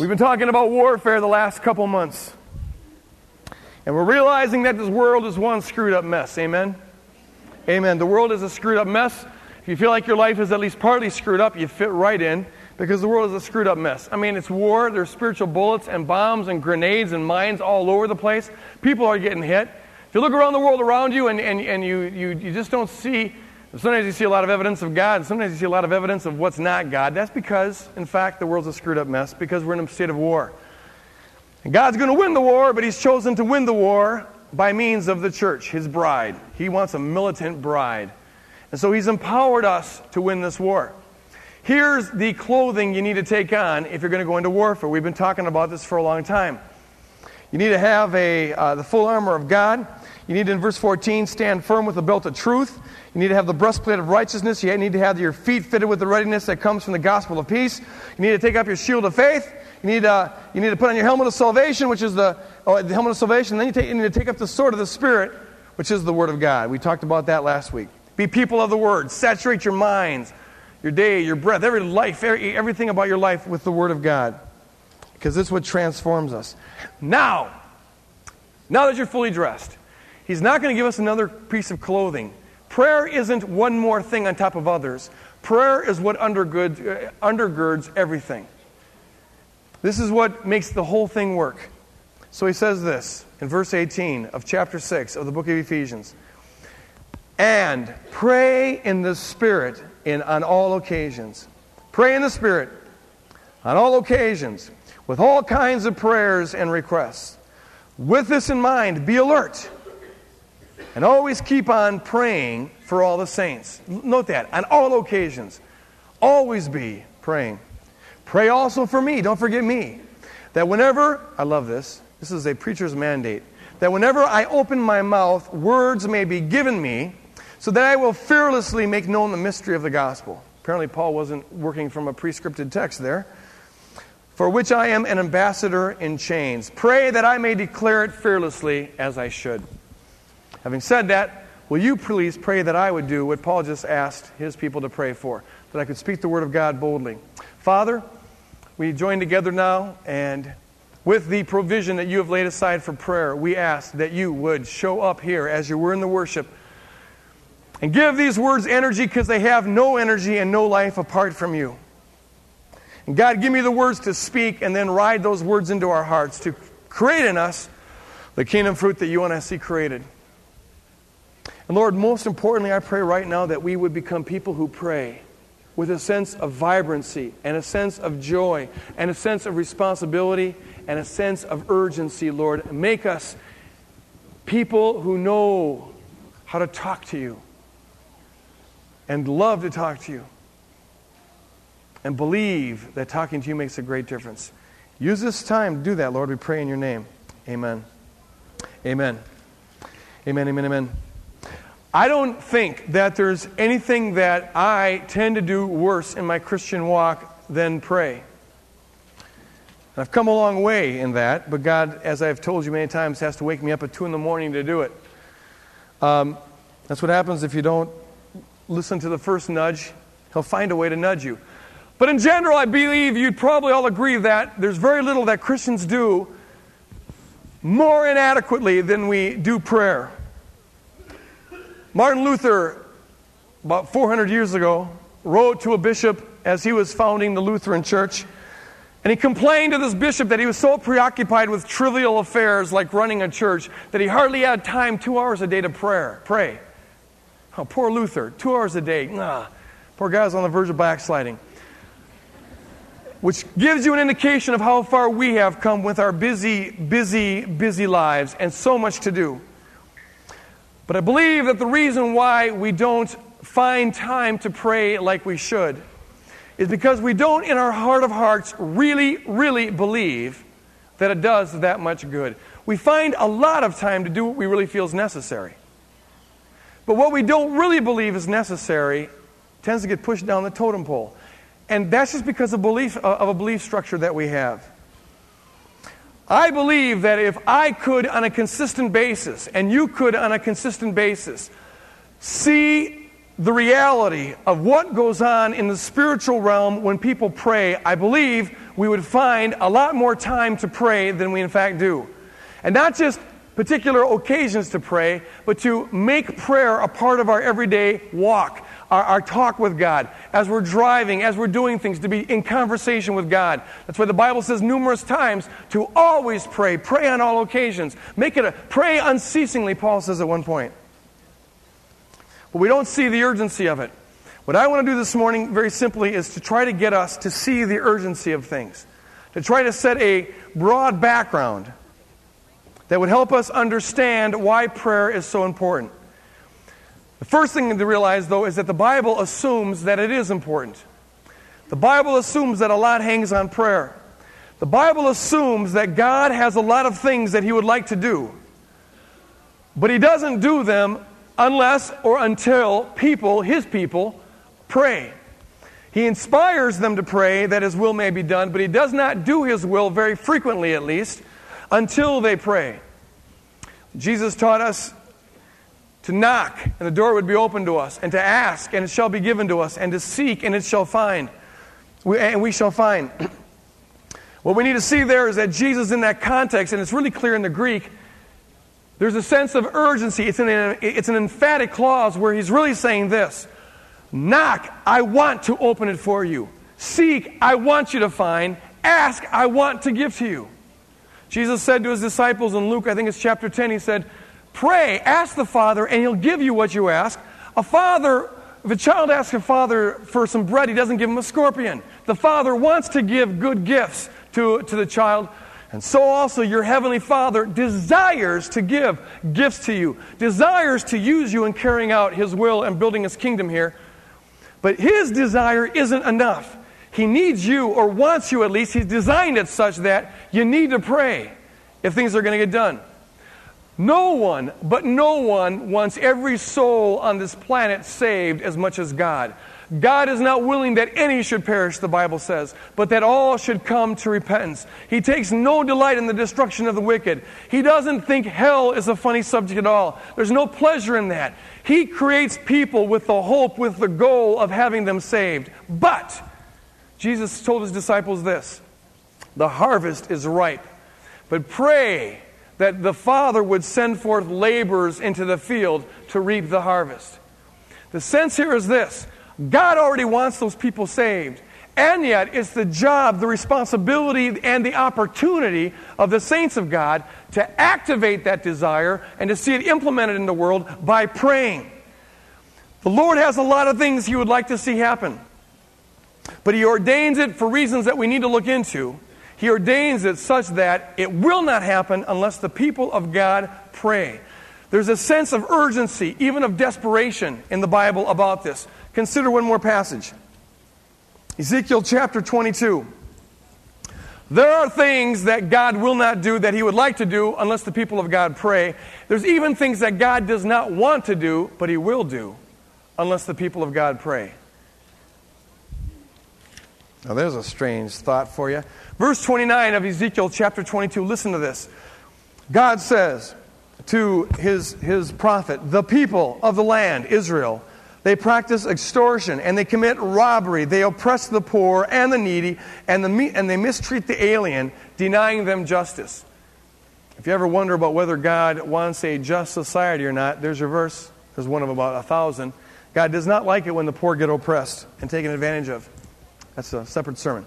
We've been talking about warfare the last couple months. And we're realizing that this world is one screwed up mess. Amen? Amen. The world is a screwed up mess. If you feel like your life is at least partly screwed up, you fit right in because the world is a screwed up mess. I mean, it's war, there's spiritual bullets and bombs and grenades and mines all over the place. People are getting hit. If you look around the world around you and, and, and you, you, you just don't see Sometimes you see a lot of evidence of God, and sometimes you see a lot of evidence of what's not God. That's because, in fact, the world's a screwed up mess because we're in a state of war. And God's going to win the war, but He's chosen to win the war by means of the church, His bride. He wants a militant bride. And so He's empowered us to win this war. Here's the clothing you need to take on if you're going to go into warfare. We've been talking about this for a long time. You need to have a, uh, the full armor of God. You need, in verse 14, stand firm with the belt of truth. You need to have the breastplate of righteousness. You need to have your feet fitted with the readiness that comes from the gospel of peace. You need to take up your shield of faith. You need, uh, you need to put on your helmet of salvation, which is the, oh, the helmet of salvation. Then you, take, you need to take up the sword of the Spirit, which is the Word of God. We talked about that last week. Be people of the Word. Saturate your minds, your day, your breath, every life, every, everything about your life with the Word of God. Because this is what transforms us. Now, now that you're fully dressed, He's not going to give us another piece of clothing. Prayer isn't one more thing on top of others. Prayer is what undergirds, uh, undergirds everything. This is what makes the whole thing work. So he says this in verse 18 of chapter 6 of the book of Ephesians. And pray in the Spirit in, on all occasions. Pray in the Spirit on all occasions with all kinds of prayers and requests. With this in mind, be alert and always keep on praying for all the saints. Note that, on all occasions. Always be praying. Pray also for me, don't forget me. That whenever, I love this, this is a preacher's mandate, that whenever I open my mouth, words may be given me, so that I will fearlessly make known the mystery of the gospel. Apparently, Paul wasn't working from a prescripted text there. For which I am an ambassador in chains. Pray that I may declare it fearlessly as I should. Having said that, will you please pray that I would do what Paul just asked his people to pray for, that I could speak the word of God boldly? Father, we join together now, and with the provision that you have laid aside for prayer, we ask that you would show up here as you were in the worship and give these words energy because they have no energy and no life apart from you. And God, give me the words to speak and then ride those words into our hearts to create in us the kingdom fruit that you want to see created. And Lord, most importantly, I pray right now that we would become people who pray with a sense of vibrancy and a sense of joy and a sense of responsibility and a sense of urgency, Lord. Make us people who know how to talk to you and love to talk to you and believe that talking to you makes a great difference. Use this time to do that, Lord. We pray in your name. Amen. Amen. Amen, amen, amen. I don't think that there's anything that I tend to do worse in my Christian walk than pray. I've come a long way in that, but God, as I've told you many times, has to wake me up at 2 in the morning to do it. Um, that's what happens if you don't listen to the first nudge. He'll find a way to nudge you. But in general, I believe you'd probably all agree that there's very little that Christians do more inadequately than we do prayer. Martin Luther, about 400 years ago, wrote to a bishop as he was founding the Lutheran Church. And he complained to this bishop that he was so preoccupied with trivial affairs like running a church that he hardly had time two hours a day to prayer, pray. Oh, poor Luther, two hours a day. Nah, poor guy's on the verge of backsliding. Which gives you an indication of how far we have come with our busy, busy, busy lives and so much to do. But I believe that the reason why we don't find time to pray like we should is because we don't, in our heart of hearts, really, really believe that it does that much good. We find a lot of time to do what we really feel is necessary. But what we don't really believe is necessary tends to get pushed down the totem pole. And that's just because of, belief, uh, of a belief structure that we have. I believe that if I could, on a consistent basis, and you could, on a consistent basis, see the reality of what goes on in the spiritual realm when people pray, I believe we would find a lot more time to pray than we in fact do. And not just particular occasions to pray, but to make prayer a part of our everyday walk, our, our, talk with God, as we're driving, as we're doing things, to be in conversation with God. That's why the Bible says numerous times to always pray, pray on all occasions. Make it a pray unceasingly, Paul says at one point but we don't see the urgency of it. What I want to do this morning, very simply, is to try to get us to see the urgency of things, to try to set a broad background that would help us understand why prayer is so important. The first thing to realize, though, is that the Bible assumes that it is important. The Bible assumes that a lot hangs on prayer. The Bible assumes that God has a lot of things that He would like to do, but He doesn't do them unless or until people, his people, pray. He inspires them to pray that his will may be done, but he does not do his will, very frequently at least, until they pray. Jesus taught us to knock, and the door would be open to us, and to ask, and it shall be given to us, and to seek, and it shall find. We, and we shall find. what we need to see there is that Jesus, in that context, and it's really clear in the Greek, there's a sense of urgency. It's an, it's an emphatic clause where he's really saying this Knock, I want to open it for you. Seek, I want you to find. Ask, I want to give to you. Jesus said to his disciples in Luke, I think it's chapter 10, he said, Pray, ask the Father, and he'll give you what you ask. A father, if a child asks a father for some bread, he doesn't give him a scorpion. The father wants to give good gifts to, to the child, and so also your heavenly Father desires to give gifts to you, desires to use you in carrying out his will and building his kingdom here. But his desire isn't enough. He needs you, or wants you at least. He's designed it such that you need to pray if things are going to get done. No one, but no one, wants every soul on this planet saved as much as God. God is not willing that any should perish, the Bible says, but that all should come to repentance. He takes no delight in the destruction of the wicked. He doesn't think hell is a funny subject at all. There's no pleasure in that. He creates people with the hope, with the goal of having them saved. But, Jesus told his disciples this the harvest is ripe, but pray that the Father would send forth laborers into the field to reap the harvest. The sense here is this God already wants those people saved. And yet, it's the job, the responsibility, and the opportunity of the saints of God to activate that desire and to see it implemented in the world by praying. The Lord has a lot of things He would like to see happen, but He ordains it for reasons that we need to look into. He ordains it such that it will not happen unless the people of God pray. There's a sense of urgency, even of desperation, in the Bible about this. Consider one more passage Ezekiel chapter 22. There are things that God will not do that He would like to do unless the people of God pray. There's even things that God does not want to do, but He will do unless the people of God pray. Now, there's a strange thought for you. Verse 29 of Ezekiel chapter 22, listen to this. God says to his, his prophet, The people of the land, Israel, they practice extortion and they commit robbery. They oppress the poor and the needy and, the, and they mistreat the alien, denying them justice. If you ever wonder about whether God wants a just society or not, there's your verse. There's one of about a thousand. God does not like it when the poor get oppressed and taken advantage of. That's a separate sermon.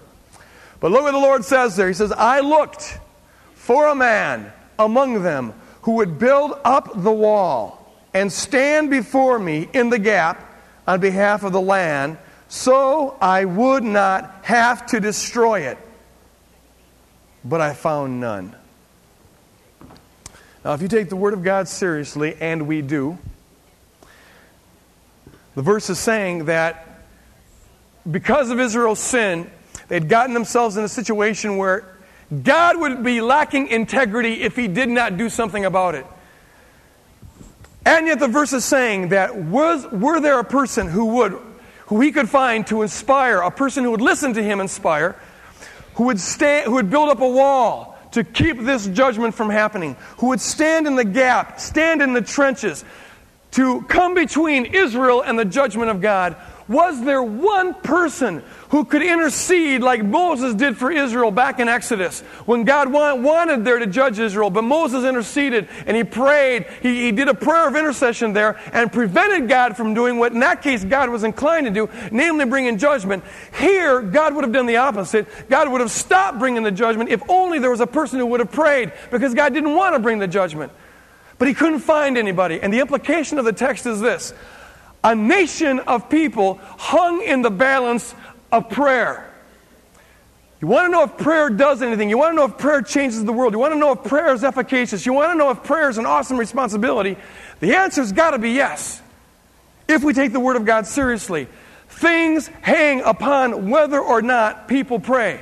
But look what the Lord says there. He says, I looked for a man among them who would build up the wall and stand before me in the gap on behalf of the land, so I would not have to destroy it. But I found none. Now, if you take the Word of God seriously, and we do, the verse is saying that because of Israel's sin, they'd gotten themselves in a situation where God would be lacking integrity if he did not do something about it. And yet the verse is saying that was, were there a person who would, who he could find to inspire, a person who would listen to him inspire, who would, stand, who would build up a wall to keep this judgment from happening, who would stand in the gap, stand in the trenches, to come between Israel and the judgment of God, was there one person who could intercede like Moses did for Israel back in Exodus when God wanted there to judge Israel? But Moses interceded and he prayed. He, he did a prayer of intercession there and prevented God from doing what in that case God was inclined to do, namely bringing judgment. Here, God would have done the opposite. God would have stopped bringing the judgment if only there was a person who would have prayed because God didn't want to bring the judgment. But he couldn't find anybody. And the implication of the text is this a nation of people hung in the balance of prayer. You want to know if prayer does anything. You want to know if prayer changes the world. You want to know if prayer is efficacious. You want to know if prayer is an awesome responsibility. The answer's got to be yes. If we take the Word of God seriously, things hang upon whether or not people pray.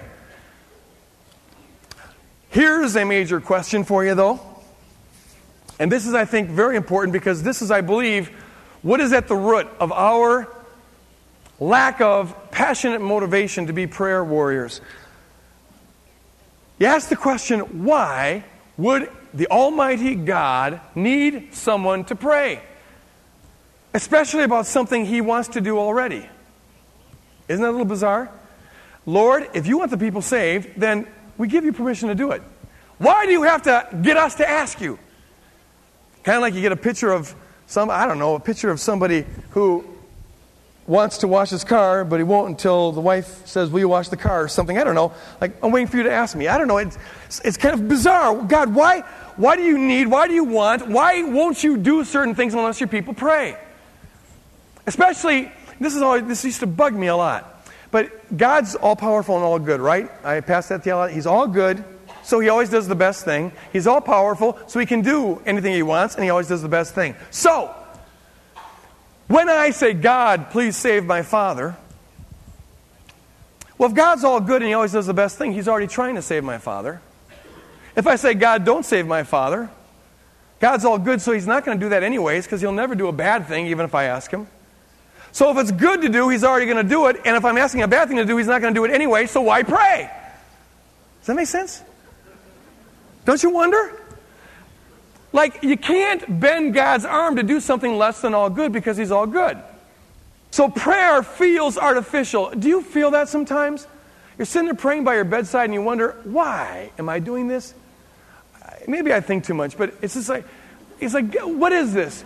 Here's a major question for you, though. And this is, I think, very important because this is, I believe, what is at the root of our lack of passionate motivation to be prayer warriors? You ask the question why would the Almighty God need someone to pray? Especially about something He wants to do already. Isn't that a little bizarre? Lord, if you want the people saved, then we give you permission to do it. Why do you have to get us to ask you? Kind of like you get a picture of some, I don't know, a picture of somebody who wants to wash his car, but he won't until the wife says, Will you wash the car or something? I don't know. Like, I'm waiting for you to ask me. I don't know. It's, it's kind of bizarre. God, why, why do you need, why do you want, why won't you do certain things unless your people pray? Especially, this is always, this used to bug me a lot. But God's all powerful and all good, right? I passed that theology. He's all good. So he always does the best thing. He's all powerful, so he can do anything he wants, and he always does the best thing. So, when I say, God, please save my father, well, if God's all good and he always does the best thing, he's already trying to save my father. If I say, God, don't save my father, God's all good, so he's not going to do that anyways, because he'll never do a bad thing, even if I ask him. So if it's good to do, he's already going to do it, and if I'm asking a bad thing to do, he's not going to do it anyway, so why pray? Does that make sense? Don't you wonder? Like, you can't bend God's arm to do something less than all good because He's all good. So prayer feels artificial. Do you feel that sometimes? You're sitting there praying by your bedside and you wonder, why am I doing this? Maybe I think too much, but it's just like, it's like, what is this?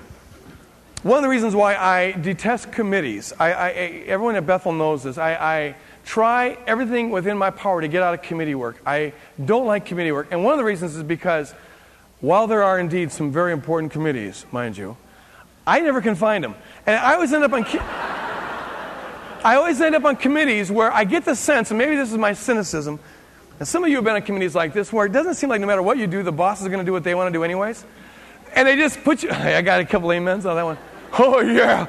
One of the reasons why I detest committees, I, I, everyone at Bethel knows this. I, I try everything within my power to get out of committee work. I don't like committee work. And one of the reasons is because while there are indeed some very important committees, mind you, I never can find them. And I always end up on. I always end up on committees where I get the sense, and maybe this is my cynicism, and some of you have been on committees like this where it doesn't seem like no matter what you do, the boss is going to do what they want to do anyways. And they just put you. I got a couple amens on that one. Oh, yeah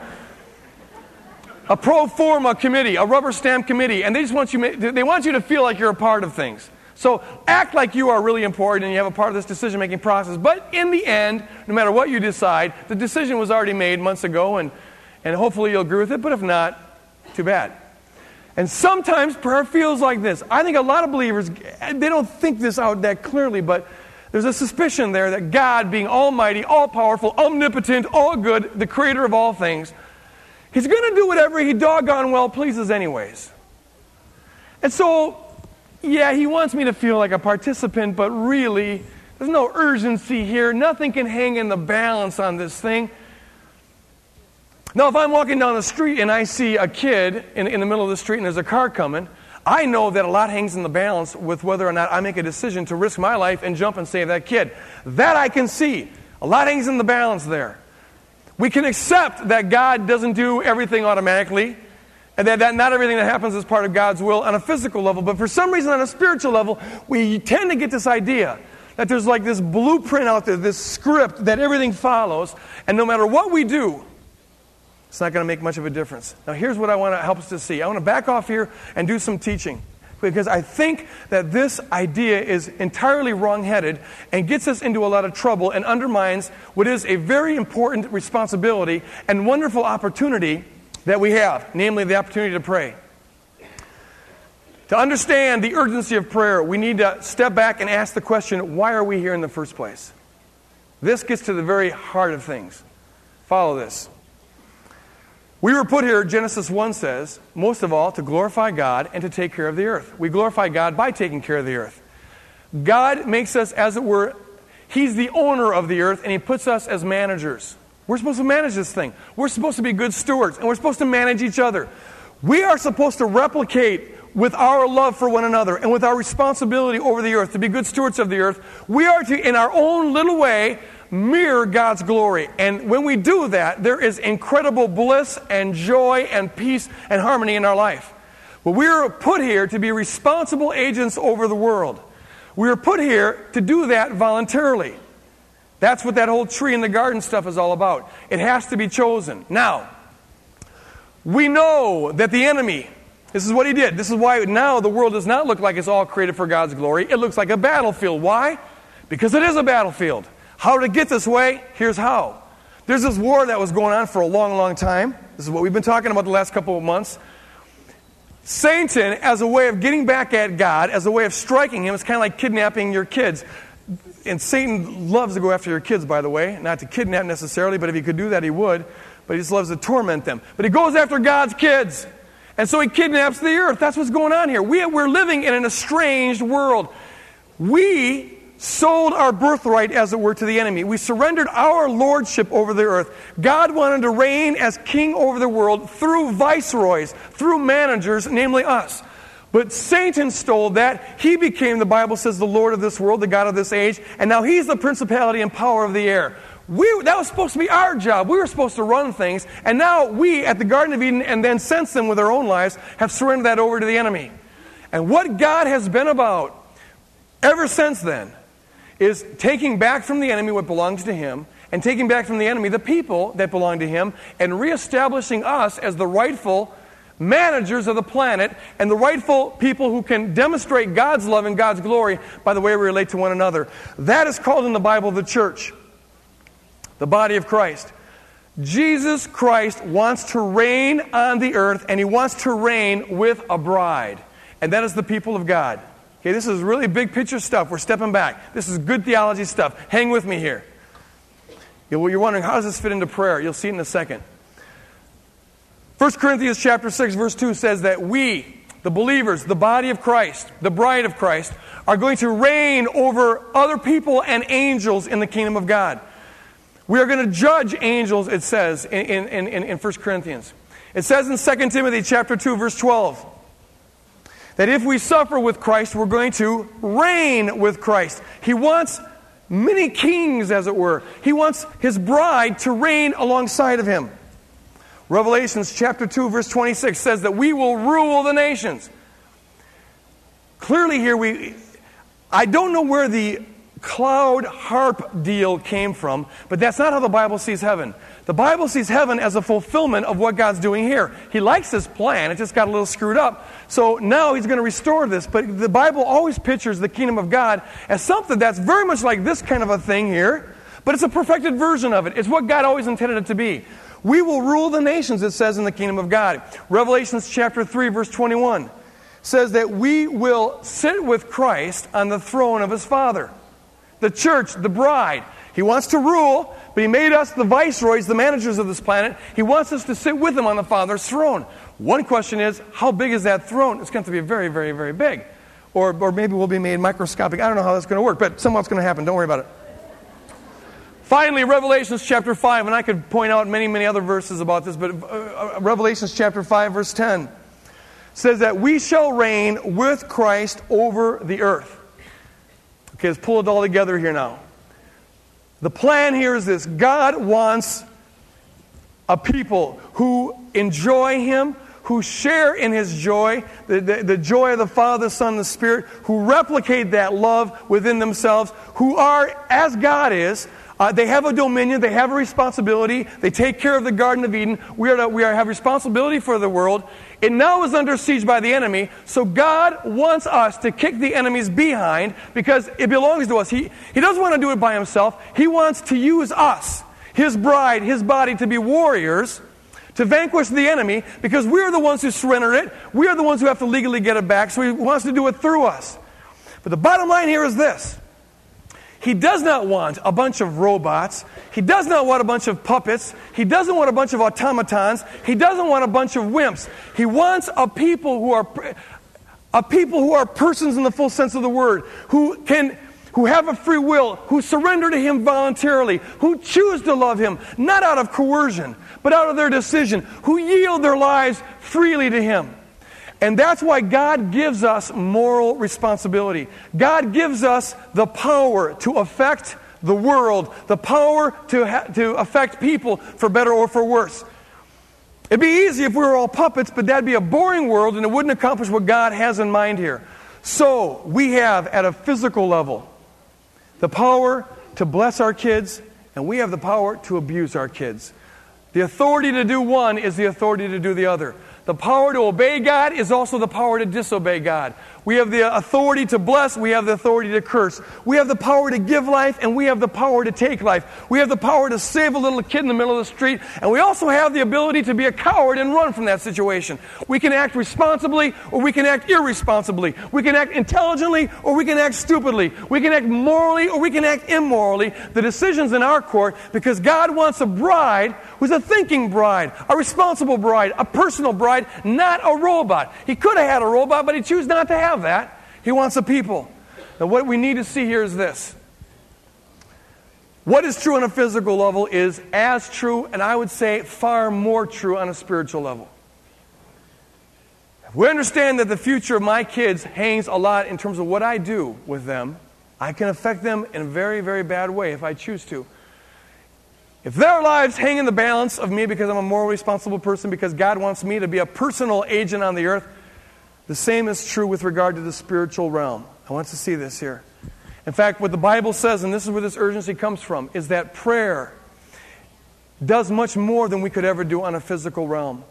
a pro forma committee, a rubber stamp committee, and they just want you, they want you to feel like you're a part of things. So act like you are really important and you have a part of this decision making process. But in the end, no matter what you decide, the decision was already made months ago, and, and hopefully you'll agree with it. But if not, too bad. And sometimes prayer feels like this. I think a lot of believers, they don't think this out that clearly, but there's a suspicion there that God, being almighty, all powerful, omnipotent, all good, the creator of all things, He's going to do whatever he doggone well pleases, anyways. And so, yeah, he wants me to feel like a participant, but really, there's no urgency here. Nothing can hang in the balance on this thing. Now, if I'm walking down the street and I see a kid in, in the middle of the street and there's a car coming, I know that a lot hangs in the balance with whether or not I make a decision to risk my life and jump and save that kid. That I can see. A lot hangs in the balance there. We can accept that God doesn't do everything automatically, and that, that not everything that happens is part of God's will on a physical level. But for some reason, on a spiritual level, we tend to get this idea that there's like this blueprint out there, this script that everything follows, and no matter what we do, it's not going to make much of a difference. Now, here's what I want to help us to see. I want to back off here and do some teaching because I think that this idea is entirely wrong-headed and gets us into a lot of trouble and undermines what is a very important responsibility and wonderful opportunity that we have, namely the opportunity to pray. To understand the urgency of prayer, we need to step back and ask the question why are we here in the first place? This gets to the very heart of things. Follow this. We were put here, Genesis 1 says, most of all, to glorify God and to take care of the earth. We glorify God by taking care of the earth. God makes us, as it were, He's the owner of the earth, and He puts us as managers. We're supposed to manage this thing. We're supposed to be good stewards, and we're supposed to manage each other. We are supposed to replicate with our love for one another and with our responsibility over the earth to be good stewards of the earth. We are to, in our own little way, mirror God's glory. And when we do that, there is incredible bliss and joy and peace and harmony in our life. But we are put here to be responsible agents over the world. We are put here to do that voluntarily. That's what that whole tree in the garden stuff is all about. It has to be chosen. Now, we know that the enemy, this is what he did. This is why now the world does not look like it's all created for God's glory. It looks like a battlefield. Why? Because it is a battlefield. How to get this way? Here's how. There's this war that was going on for a long, long time. This is what we've been talking about the last couple of months. Satan, as a way of getting back at God, as a way of striking him, it's kind of like kidnapping your kids. And Satan loves to go after your kids, by the way. Not to kidnap necessarily, but if he could do that, he would. But he just loves to torment them. But he goes after God's kids. And so he kidnaps the earth. That's what's going on here. We, we're living in an estranged world. We sold our birthright, as it were, to the enemy. We surrendered our lordship over the earth. God wanted to reign as king over the world through viceroys, through managers, namely us. But Satan stole that. He became, the Bible says, the Lord of this world, the God of this age, and now he's the principality and power of the air. We, that was supposed to be our job. We were supposed to run things, and now we, at the Garden of Eden, and then sense them with our own lives, have surrendered that over to the enemy. And what God has been about ever since then is taking back from the enemy what belongs to him and taking back from the enemy the people that belong to him and reestablishing us as the rightful managers of the planet and the rightful people who can demonstrate God's love and God's glory by the way we relate to one another. That is called in the Bible the church, the body of Christ. Jesus Christ wants to reign on the earth and he wants to reign with a bride, and that is the people of God. Okay, this is really big picture stuff. We're stepping back. This is good theology stuff. Hang with me here. You're wondering, how does this fit into prayer? You'll see it in a second. 1 Corinthians chapter 6, verse 2 says that we, the believers, the body of Christ, the bride of Christ, are going to reign over other people and angels in the kingdom of God. We are going to judge angels, it says in, in, in, in 1 Corinthians. It says in 2 Timothy chapter 2, verse 12 that if we suffer with Christ, we're going to reign with Christ. He wants many kings, as it were. He wants his bride to reign alongside of him. Revelations chapter 2, verse 26 says that we will rule the nations. Clearly, here we, I don't know where the cloud harp deal came from, but that's not how the Bible sees heaven. The Bible sees heaven as a fulfillment of what God's doing here. He likes this plan, it just got a little screwed up. So now he's going to restore this. But the Bible always pictures the kingdom of God as something that's very much like this kind of a thing here, but it's a perfected version of it. It's what God always intended it to be. We will rule the nations, it says in the kingdom of God. Revelations chapter 3, verse 21 says that we will sit with Christ on the throne of his Father. The church, the bride. He wants to rule, but He made us the viceroys, the managers of this planet. He wants us to sit with Him on the Father's throne. One question is, how big is that throne? It's going to be very, very, very big. Or, or maybe we'll be made microscopic. I don't know how that's going to work, but somewhat's going to happen. Don't worry about it. Finally, Revelations chapter 5, and I could point out many, many other verses about this, but uh, uh Revelations chapter 5, verse 10 says that we shall reign with Christ over the earth. Okay, let's pull it all together here now. The plan here is this God wants a people who enjoy Him, who share in His joy, the, the, the, joy of the Father, the Son, the Spirit, who replicate that love within themselves, who are as God is. Uh, they have a dominion, they have a responsibility, they take care of the Garden of Eden. We are, to, we are have responsibility for the world, it now is under siege by the enemy, so God wants us to kick the enemy's behind because it belongs to us. He, he doesn't want to do it by himself. He wants to use us, his bride, his body, to be warriors to vanquish the enemy because we're the ones who surrender it. We are the ones who have to legally get it back, so he wants to do it through us. But the bottom line here is this He does not want a bunch of robots. He does not want a bunch of puppets. He doesn't want a bunch of automatons. He doesn't want a bunch of wimps. He wants a people who are a people who are persons in the full sense of the word, who can who have a free will, who surrender to him voluntarily, who choose to love him not out of coercion, but out of their decision, who yield their lives freely to him. And that's why God gives us moral responsibility. God gives us the power to affect the world, the power to, ha- to affect people for better or for worse. It'd be easy if we were all puppets, but that'd be a boring world and it wouldn't accomplish what God has in mind here. So, we have at a physical level the power to bless our kids, and we have the power to abuse our kids. The authority to do one is the authority to do the other. The power to obey God is also the power to disobey God. We have the authority to bless, we have the authority to curse. We have the power to give life, and we have the power to take life. We have the power to save a little kid in the middle of the street, and we also have the ability to be a coward and run from that situation. We can act responsibly, or we can act irresponsibly. We can act intelligently, or we can act stupidly. We can act morally, or we can act immorally. The decision's in our court because God wants a bride who's a thinking bride, a responsible bride, a personal bride not a robot. He could have had a robot, but he chose not to have that. He wants a people. Now, what we need to see here is this. What is true on a physical level is as true, and I would say far more true on a spiritual level. we understand that the future of my kids hangs a lot in terms of what I do with them, I can affect them in a very, very bad way if I choose to. If their lives hang in the balance of me because I'm a morally responsible person, because God wants me to be a personal agent on the earth, the same is true with regard to the spiritual realm. I want to see this here. In fact, what the Bible says, and this is where this urgency comes from, is that prayer does much more than we could ever do on a physical realm.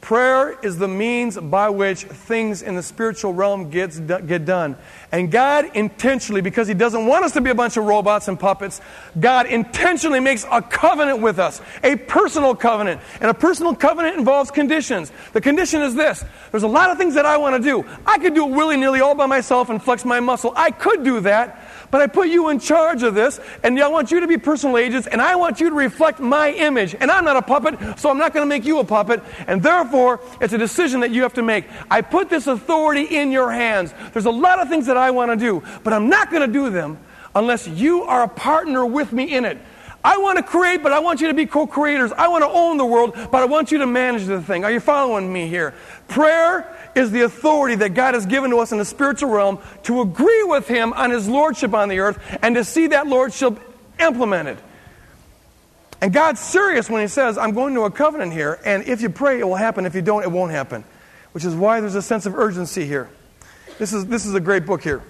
Prayer is the means by which things in the spiritual realm gets, get done. And God intentionally, because He doesn't want us to be a bunch of robots and puppets, God intentionally makes a covenant with us, a personal covenant. And a personal covenant involves conditions. The condition is this there's a lot of things that I want to do. I could do it willy nilly all by myself and flex my muscle. I could do that. But I put you in charge of this, and I want you to be personal agents, and I want you to reflect my image. And I'm not a puppet, so I'm not going to make you a puppet. And therefore, it's a decision that you have to make. I put this authority in your hands. There's a lot of things that I want to do, but I'm not going to do them unless you are a partner with me in it. I want to create, but I want you to be co creators. I want to own the world, but I want you to manage the thing. Are you following me here? Prayer is the authority that God has given to us in the spiritual realm to agree with Him on His lordship on the earth and to see that lordship implemented. And God's serious when He says, I'm going to a covenant here, and if you pray, it will happen. If you don't, it won't happen. Which is why there's a sense of urgency here. This is, this is a great book here.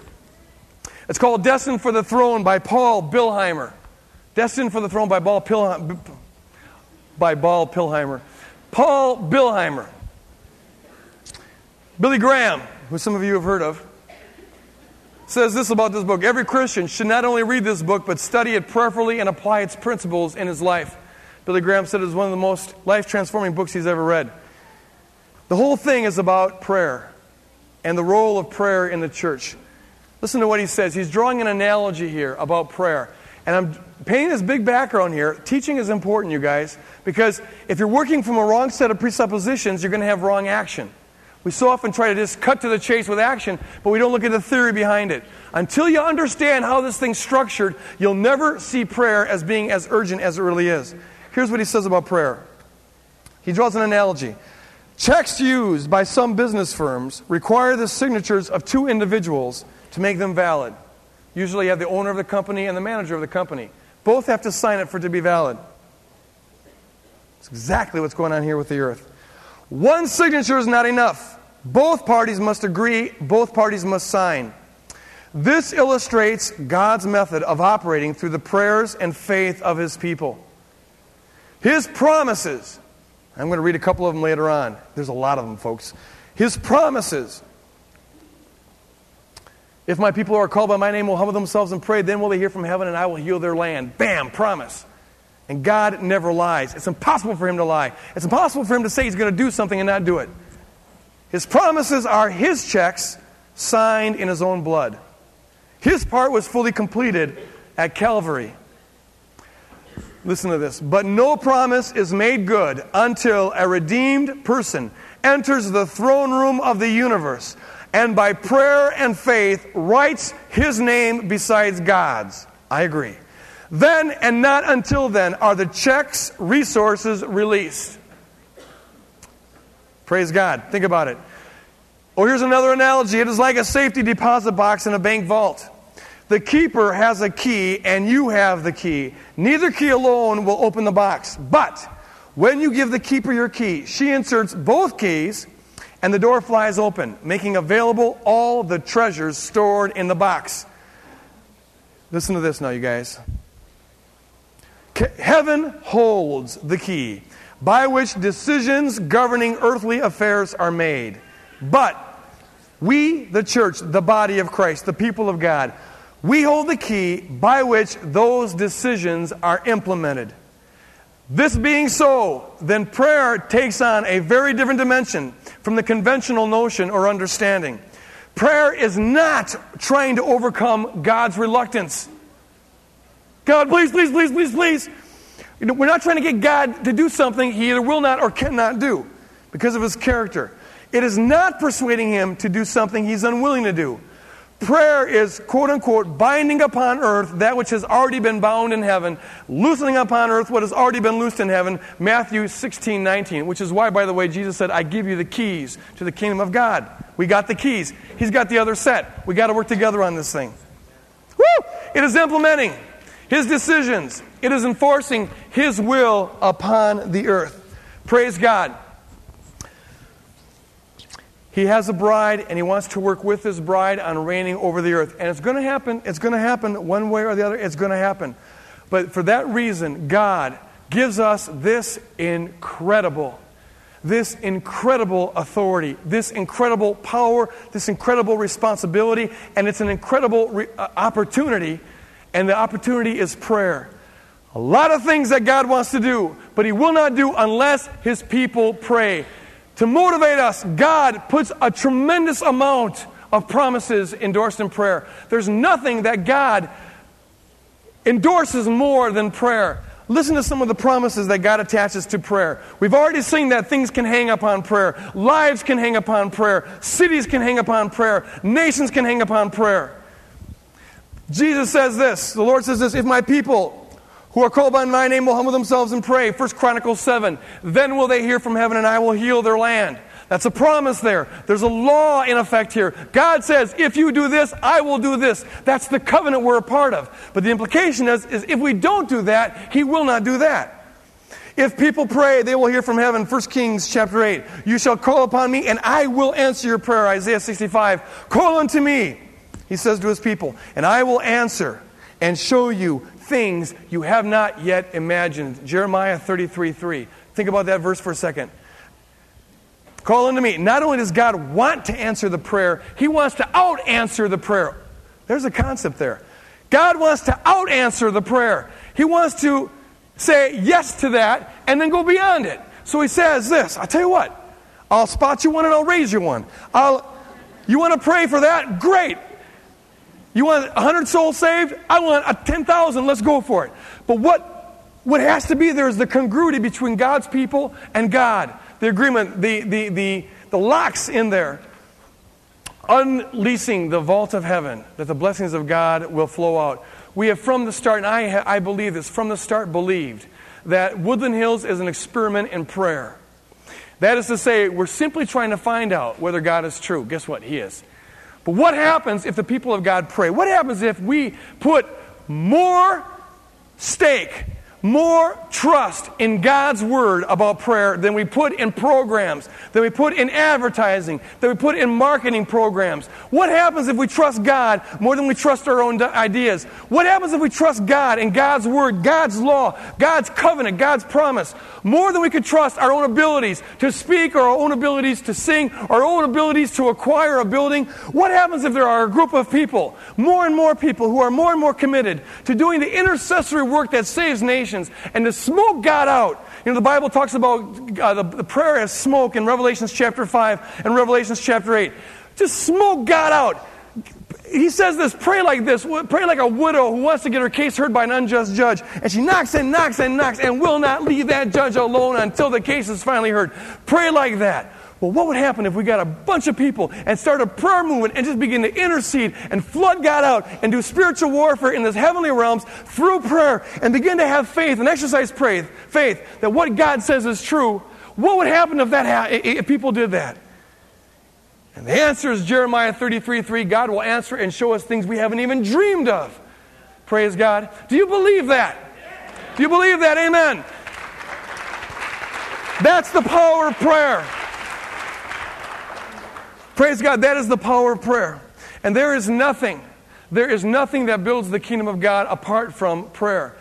It's called Destined for the Throne by Paul Billheimer. Destined for the Throne by Paul Pilheimer. By Paul Pilheimer. Paul Billheimer. Billy Graham, who some of you have heard of, says this about this book Every Christian should not only read this book, but study it prayerfully and apply its principles in his life. Billy Graham said it was one of the most life transforming books he's ever read. The whole thing is about prayer and the role of prayer in the church. Listen to what he says. He's drawing an analogy here about prayer. And I'm painting this big background here. Teaching is important, you guys, because if you're working from a wrong set of presuppositions, you're going to have wrong action. We so often try to just cut to the chase with action, but we don't look at the theory behind it. Until you understand how this thing's structured, you'll never see prayer as being as urgent as it really is. Here's what he says about prayer. He draws an analogy. Checks used by some business firms require the signatures of two individuals to make them valid. Usually you have the owner of the company and the manager of the company. Both have to sign it for it to be valid. It's exactly what's going on here with the earth. One signature is not enough. Both parties must agree, both parties must sign. This illustrates God's method of operating through the prayers and faith of His people. His promises, I'm going to read a couple of them later on. There's a lot of them, folks. His promises. If my people who are called by my name will humble themselves and pray, then will they hear from heaven and I will heal their land. Bam, promise. And God never lies. It's impossible for him to lie. It's impossible for him to say he's going to do something and not do it. His promises are his checks signed in his own blood. His part was fully completed at Calvary. Listen to this. But no promise is made good until a redeemed person enters the throne room of the universe and by prayer and faith writes his name besides God's. I agree. Then and not until then are the checks, resources released. Praise God. Think about it. Oh, here's another analogy it is like a safety deposit box in a bank vault. The keeper has a key and you have the key. Neither key alone will open the box. But when you give the keeper your key, she inserts both keys and the door flies open, making available all the treasures stored in the box. Listen to this now, you guys. Heaven holds the key by which decisions governing earthly affairs are made. But we, the church, the body of Christ, the people of God, we hold the key by which those decisions are implemented. This being so, then prayer takes on a very different dimension from the conventional notion or understanding. Prayer is not trying to overcome God's reluctance. God, please, please, please, please, please. You know, we're not trying to get God to do something he either will not or cannot do because of his character. It is not persuading him to do something he's unwilling to do. Prayer is, quote unquote, binding upon earth that which has already been bound in heaven, loosening upon earth what has already been loosed in heaven. Matthew 16, 19, which is why, by the way, Jesus said, I give you the keys to the kingdom of God. We got the keys. He's got the other set. We got to work together on this thing. Woo! It is implementing his decisions, it is enforcing his will upon the earth. Praise God. He has a bride and he wants to work with his bride on reigning over the earth. And it's going to happen. It's going to happen one way or the other. It's going to happen. But for that reason, God gives us this incredible, this incredible authority, this incredible power, this incredible responsibility, and it's an incredible re- uh, opportunity. And the opportunity is prayer. A lot of things that God wants to do, but He will not do unless His people pray. To motivate us, God puts a tremendous amount of promises endorsed in prayer. There's nothing that God endorses more than prayer. Listen to some of the promises that God attaches to prayer. We've already seen that things can hang upon prayer, lives can hang upon prayer, cities can hang upon prayer, nations can hang upon prayer. Jesus says this the Lord says this if my people who are called by my name will humble themselves and pray. First Chronicles 7. Then will they hear from heaven and I will heal their land. That's a promise there. There's a law in effect here. God says, if you do this, I will do this. That's the covenant we're a part of. But the implication is, is if we don't do that, He will not do that. If people pray, they will hear from heaven. 1 Kings chapter 8. You shall call upon me and I will answer your prayer. Isaiah 65. Call unto me, he says to his people, and I will answer and show you things you have not yet imagined. Jeremiah 33 3. Think about that verse for a second. Call unto me. Not only does God want to answer the prayer, He wants to out answer the prayer. There's a concept there. God wants to out answer the prayer. He wants to say yes to that and then go beyond it. So He says this I'll tell you what, I'll spot you one and I'll raise you one. I'll, you want to pray for that? Great. You want 100 souls saved? I want a 10,000. Let's go for it. But what, what has to be there is the congruity between God's people and God. The agreement, the, the, the, the locks in there. Unleashing the vault of heaven, that the blessings of God will flow out. We have from the start, and I, I believe this, from the start believed that Woodland Hills is an experiment in prayer. That is to say, we're simply trying to find out whether God is true. Guess what? He is. But what happens if the people of God pray? What happens if we put more stake more trust in God's word about prayer than we put in programs, than we put in advertising, than we put in marketing programs. What happens if we trust God more than we trust our own ideas? What happens if we trust God and God's word, God's law, God's covenant, God's promise, more than we could trust our own abilities to speak or our own abilities to sing, our own abilities to acquire a building? What happens if there are a group of people, more and more people who are more and more committed to doing the intercessory work that saves nations? And to smoke God out. You know, the Bible talks about uh, the, the prayer as smoke in Revelations chapter 5 and Revelations chapter 8. Just smoke God out. he says this pray like this, pray like a widow who wants to get her case heard by an unjust judge. And she knocks and knocks and knocks and will not leave that judge alone until the case is finally heard. Pray like that. Well, what would happen if we got a bunch of people and start a prayer movement and just begin to intercede and flood God out and do spiritual warfare in this heavenly realms through prayer and begin to have faith and exercise faith, faith that what God says is true? What would happen if that ha- if people did that? And the answer is Jeremiah 33 3. God will answer and show us things we haven't even dreamed of. Praise God. Do you believe that? Do you believe that? Amen. That's the power of prayer. Praise God, that is the power of prayer. And there is nothing, there is nothing that builds the kingdom of God apart from prayer.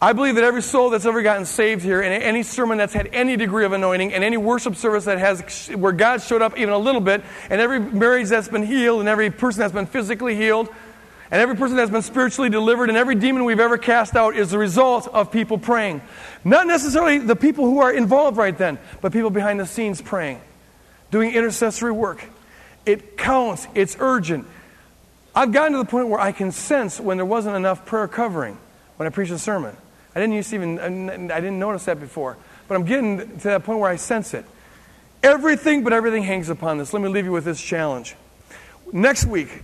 I believe that every soul that's ever gotten saved here, and any sermon that's had any degree of anointing, and any worship service that has where God showed up even a little bit, and every marriage that's been healed, and every person that's been physically healed, and every person that's been spiritually delivered, and every demon we've ever cast out is the result of people praying. Not necessarily the people who are involved right then, but people behind the scenes praying, doing intercessory work. It counts, it's urgent. I've gotten to the point where I can sense when there wasn't enough prayer covering when I preach a sermon. I didn't used to even, I didn't notice that before. But I'm getting to that point where I sense it. Everything but everything hangs upon this. Let me leave you with this challenge. Next week,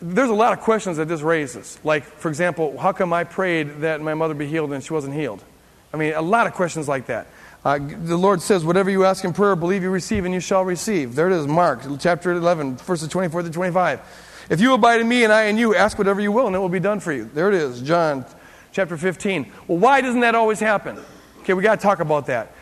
there's a lot of questions that this raises. Like, for example, how come I prayed that my mother be healed and she wasn't healed? I mean, a lot of questions like that. Uh, the Lord says, Whatever you ask in prayer, believe you receive, and you shall receive. There it is, Mark chapter 11, verses 24 to 25. If you abide in me and I in you, ask whatever you will, and it will be done for you. There it is, John chapter 15. Well, why doesn't that always happen? Okay, we got to talk about that.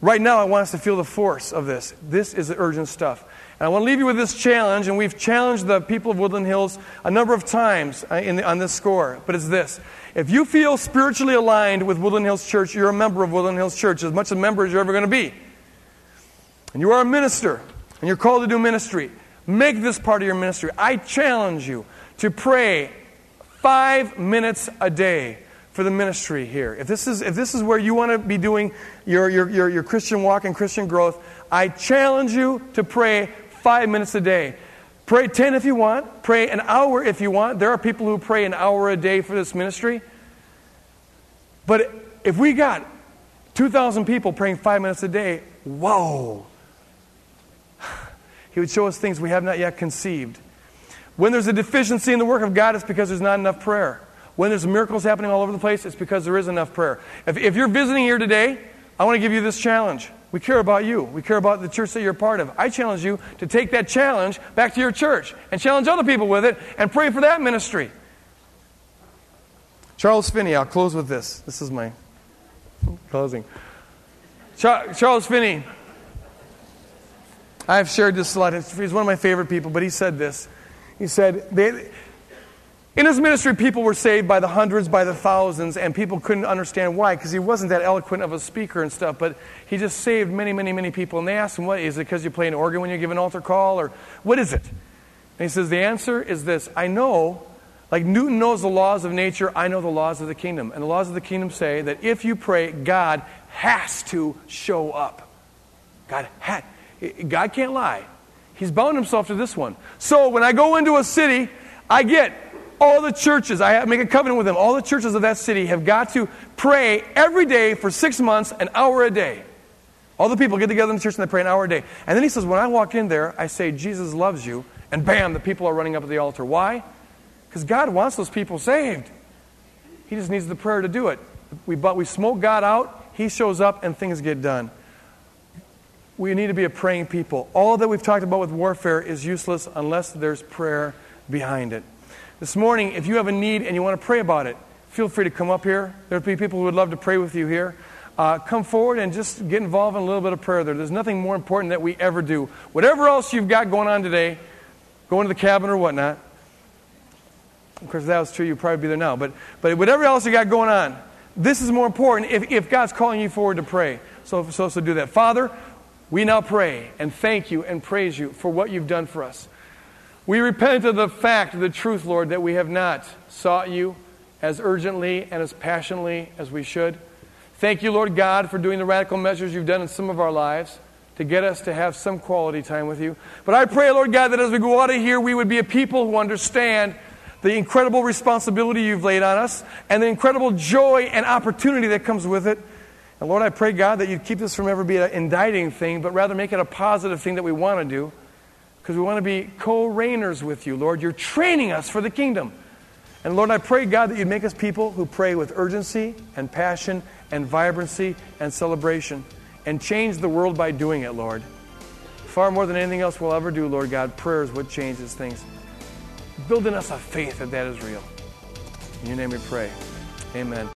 Right now, I want us to feel the force of this. This is the urgent stuff. And I want to leave you with this challenge, and we've challenged the people of Woodland Hills a number of times uh, the, on this score, but it's this. If you feel spiritually aligned with Woodland Hills Church, you're a member of Woodland Hills Church, as much a member as you're ever going to be. And you are a minister, and you're called to do ministry. Make this part of your ministry. I challenge you to pray five minutes a day for the ministry here. If this is, if this is where you want to be doing your, your, your, your Christian walk and Christian growth, I challenge you to pray five minutes a day. Pray 10 if you want. Pray an hour if you want. There are people who pray an hour a day for this ministry. But if we got 2,000 people praying five minutes a day, whoa. He would show us things we have not yet conceived. When there's a deficiency in the work of God, it's because there's not enough prayer. When there's miracles happening all over the place, it's because there is enough prayer. If, if you're visiting here today, I want to give you this challenge. We care about you. We care about the church that you're part of. I challenge you to take that challenge back to your church and challenge other people with it and pray for that ministry. Charles Finney, I'll close with this. This is my closing. Charles Finney, I've shared this a lot. He's one of my favorite people, but he said this. He said, they, in his ministry, people were saved by the hundreds, by the thousands, and people couldn't understand why because he wasn't that eloquent of a speaker and stuff, but he just saved many, many, many people. And they asked him, What is it because you play an organ when you give an altar call, or what is it? And he says, The answer is this I know, like Newton knows the laws of nature, I know the laws of the kingdom. And the laws of the kingdom say that if you pray, God has to show up. God, had, God can't lie. He's bound himself to this one. So when I go into a city, I get all the churches, I make a covenant with them, all the churches of that city have got to pray every day for six months, an hour a day. All the people get together in the church and they pray an hour a day. And then he says, when I walk in there, I say, Jesus loves you. And bam, the people are running up to the altar. Why? Because God wants those people saved. He just needs the prayer to do it. We, but we smoke God out, He shows up, and things get done. We need to be a praying people. All that we've talked about with warfare is useless unless there's prayer behind it. This morning, if you have a need and you want to pray about it, feel free to come up here. There'll be people who would love to pray with you here. Uh, come forward and just get involved in a little bit of prayer there. There's nothing more important that we ever do. Whatever else you've got going on today, go into the cabin or whatnot. Of course, if that was true, you'd probably be there now. But, but whatever else you got going on, this is more important if, if God's calling you forward to pray. So, so, so do that. Father, we now pray and thank you and praise you for what you've done for us. We repent of the fact, the truth, Lord, that we have not sought you as urgently and as passionately as we should. Thank you, Lord God, for doing the radical measures you've done in some of our lives to get us to have some quality time with you. But I pray, Lord God, that as we go out of here, we would be a people who understand the incredible responsibility you've laid on us and the incredible joy and opportunity that comes with it. And Lord, I pray, God, that you'd keep this from ever being an indicting thing, but rather make it a positive thing that we want to do because we want to be co reigners with you, Lord. You're training us for the kingdom. And Lord, I pray, God, that you'd make us people who pray with urgency and passion and vibrancy and celebration and change the world by doing it, Lord. Far more than anything else we'll ever do, Lord God, prayer is what changes things. Build in us a faith that that is real. In your name we pray. Amen.